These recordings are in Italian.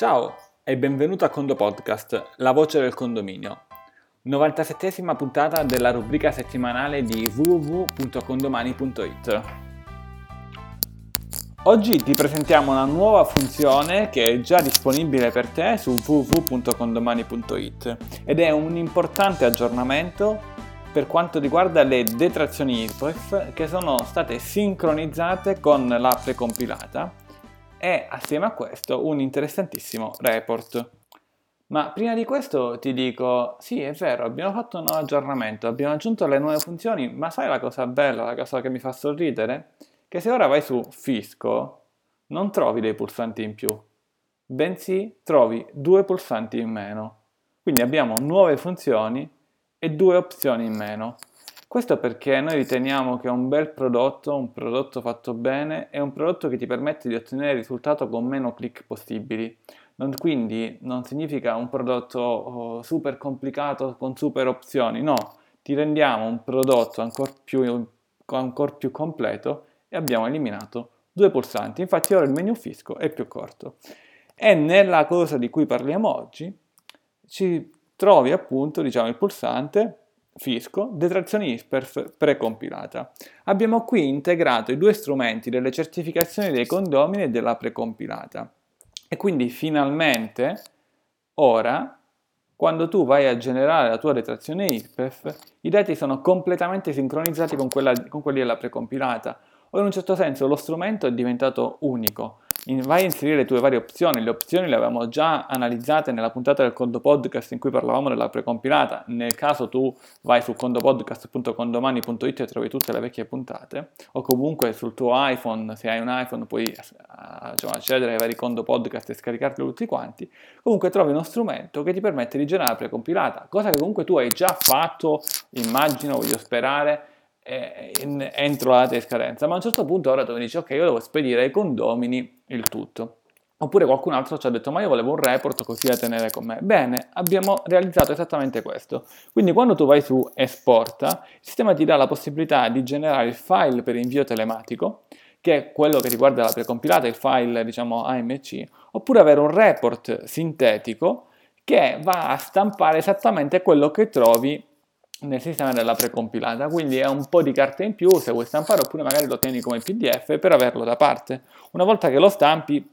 Ciao e benvenuto a Condo Podcast, la voce del condominio. 97esima puntata della rubrica settimanale di www.condomani.it. Oggi ti presentiamo una nuova funzione che è già disponibile per te su www.condomani.it ed è un importante aggiornamento per quanto riguarda le detrazioni IRPEF che sono state sincronizzate con la precompilata e assieme a questo un interessantissimo report. Ma prima di questo ti dico, sì è vero, abbiamo fatto un nuovo aggiornamento, abbiamo aggiunto le nuove funzioni, ma sai la cosa bella, la cosa che mi fa sorridere? Che se ora vai su Fisco non trovi dei pulsanti in più, bensì trovi due pulsanti in meno. Quindi abbiamo nuove funzioni e due opzioni in meno. Questo perché noi riteniamo che un bel prodotto, un prodotto fatto bene, è un prodotto che ti permette di ottenere il risultato con meno click possibili. Non, quindi non significa un prodotto oh, super complicato con super opzioni, no, ti rendiamo un prodotto ancora più, ancora più completo e abbiamo eliminato due pulsanti. Infatti ora il menu fisco è più corto. E nella cosa di cui parliamo oggi ci trovi appunto diciamo, il pulsante fisco, detrazione ISPERF precompilata. Abbiamo qui integrato i due strumenti delle certificazioni dei condomini e della precompilata. E quindi finalmente, ora, quando tu vai a generare la tua detrazione IRPEF, i dati sono completamente sincronizzati con, quella, con quelli della precompilata. O in un certo senso lo strumento è diventato unico vai a inserire le tue varie opzioni, le opzioni le avevamo già analizzate nella puntata del Condo Podcast in cui parlavamo della precompilata, nel caso tu vai su condopodcast.condomani.it e trovi tutte le vecchie puntate, o comunque sul tuo iPhone, se hai un iPhone puoi diciamo, accedere ai vari Condo Podcast e scaricarli tutti quanti, comunque trovi uno strumento che ti permette di generare la precompilata, cosa che comunque tu hai già fatto, immagino, voglio sperare, in, entro la data di scadenza, ma a un certo punto ora tu mi dici ok, io devo spedire ai condomini il tutto. Oppure qualcun altro ci ha detto ma io volevo un report così da tenere con me. Bene, abbiamo realizzato esattamente questo. Quindi quando tu vai su esporta, il sistema ti dà la possibilità di generare il file per invio telematico, che è quello che riguarda la precompilata, il file diciamo AMC, oppure avere un report sintetico che va a stampare esattamente quello che trovi nel sistema della precompilata, quindi è un po' di carta in più se vuoi stampare oppure magari lo tieni come PDF per averlo da parte. Una volta che lo stampi,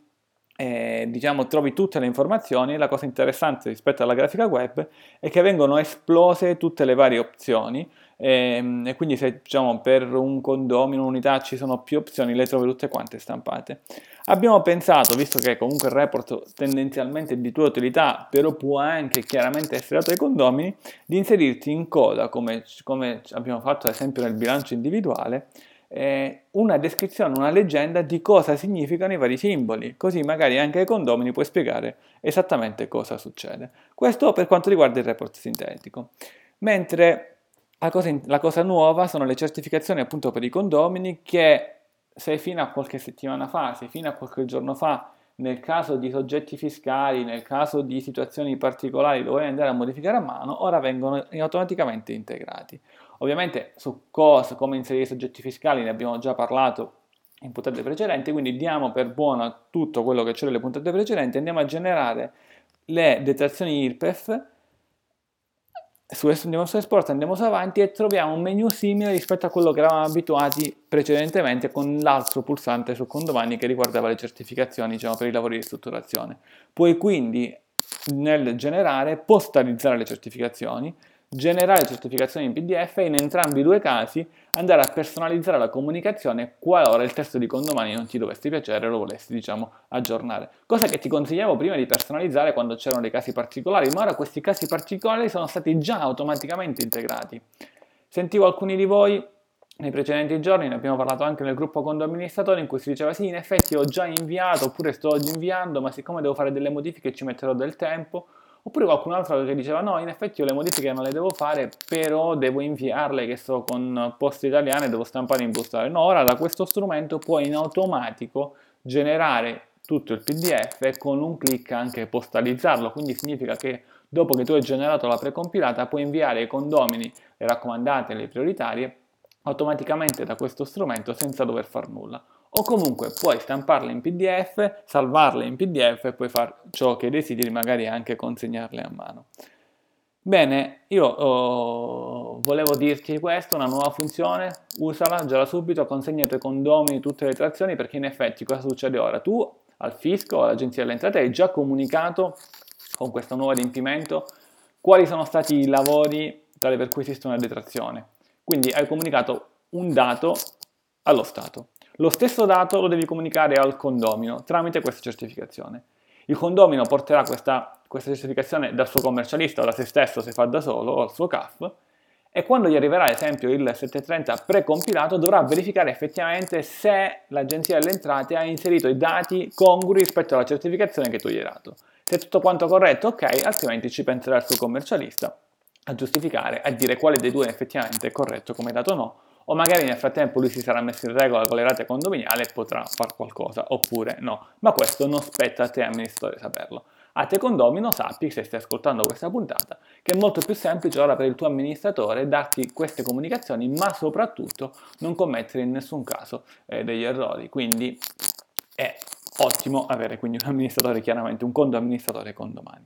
eh, diciamo, trovi tutte le informazioni, la cosa interessante rispetto alla grafica web è che vengono esplose tutte le varie opzioni e, ehm, e quindi se diciamo, per un condomino, un'unità ci sono più opzioni, le trovi tutte quante stampate. Abbiamo pensato, visto che comunque il report tendenzialmente è di tua utilità, però può anche chiaramente essere dato ai condomini, di inserirti in coda, come, come abbiamo fatto ad esempio nel bilancio individuale, eh, una descrizione, una leggenda di cosa significano i vari simboli, così magari anche ai condomini puoi spiegare esattamente cosa succede. Questo per quanto riguarda il report sintetico. Mentre la cosa, la cosa nuova sono le certificazioni appunto per i condomini che se fino a qualche settimana fa, se fino a qualche giorno fa, nel caso di soggetti fiscali, nel caso di situazioni particolari dovevi andare a modificare a mano, ora vengono automaticamente integrati. Ovviamente su cosa, come inserire i soggetti fiscali ne abbiamo già parlato in puntate precedenti, quindi diamo per buono tutto quello che c'è nelle puntate precedenti, andiamo a generare le detrazioni IRPEF su andiamo su Export, andiamo avanti e troviamo un menu simile rispetto a quello che eravamo abituati precedentemente con l'altro pulsante su Condomani che riguardava le certificazioni diciamo, per i lavori di strutturazione. Puoi quindi nel generare postalizzare le certificazioni generare certificazioni in PDF e in entrambi i due casi andare a personalizzare la comunicazione qualora il testo di condomani non ti dovesse piacere e lo volessi, diciamo, aggiornare. Cosa che ti consigliavo prima di personalizzare quando c'erano dei casi particolari, ma ora questi casi particolari sono stati già automaticamente integrati. Sentivo alcuni di voi nei precedenti giorni, ne abbiamo parlato anche nel gruppo condo amministratori in cui si diceva sì, in effetti ho già inviato oppure sto inviando, ma siccome devo fare delle modifiche ci metterò del tempo Oppure qualcun altro che diceva no, in effetti io le modifiche non le devo fare, però devo inviarle, che so, con poste italiane, devo stampare e impostare. No, ora da questo strumento puoi in automatico generare tutto il PDF e con un clic anche postalizzarlo, quindi significa che dopo che tu hai generato la precompilata puoi inviare ai condomini le raccomandate, le prioritarie automaticamente da questo strumento senza dover fare nulla. O comunque puoi stamparle in PDF, salvarle in PDF e poi fare ciò che desideri, magari anche consegnarle a mano. Bene, io oh, volevo dirti questo, una nuova funzione, usala già subito, consegna ai tuoi condomini tutte le trazioni perché in effetti cosa succede ora? Tu al fisco, all'agenzia delle entrate hai già comunicato con questo nuovo adempimento quali sono stati i lavori tale per cui esiste una detrazione. Quindi hai comunicato un dato allo Stato. Lo stesso dato lo devi comunicare al condomino tramite questa certificazione. Il condomino porterà questa, questa certificazione dal suo commercialista o da se stesso se fa da solo o al suo CAF e quando gli arriverà ad esempio il 730 precompilato dovrà verificare effettivamente se l'agenzia delle entrate ha inserito i dati congrui rispetto alla certificazione che tu gli hai dato. Se è tutto quanto corretto, ok, altrimenti ci penserà il suo commercialista a giustificare, a dire quale dei due effettivamente è corretto come dato o no, o magari nel frattempo lui si sarà messo in regola con le rate condominiali e potrà fare qualcosa, oppure no. Ma questo non spetta a te amministratore saperlo. A te condomino sappi, se stai ascoltando questa puntata, che è molto più semplice ora per il tuo amministratore darti queste comunicazioni, ma soprattutto non commettere in nessun caso eh, degli errori. Quindi è ottimo avere quindi un amministratore, chiaramente un conto amministratore condomani.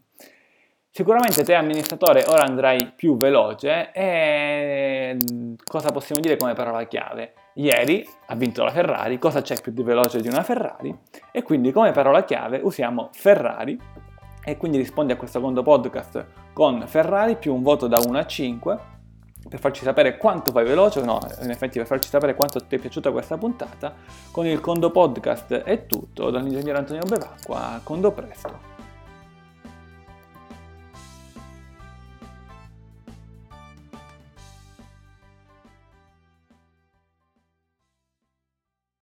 Sicuramente te amministratore ora andrai più veloce e cosa possiamo dire come parola chiave? Ieri ha vinto la Ferrari, cosa c'è più di veloce di una Ferrari? E quindi come parola chiave usiamo Ferrari e quindi rispondi a questo secondo podcast con Ferrari più un voto da 1 a 5 per farci sapere quanto vai veloce, no, in effetti per farci sapere quanto ti è piaciuta questa puntata. Con il Condo Podcast è tutto, dall'ingegnere Antonio Bevacqua, Condo Presto.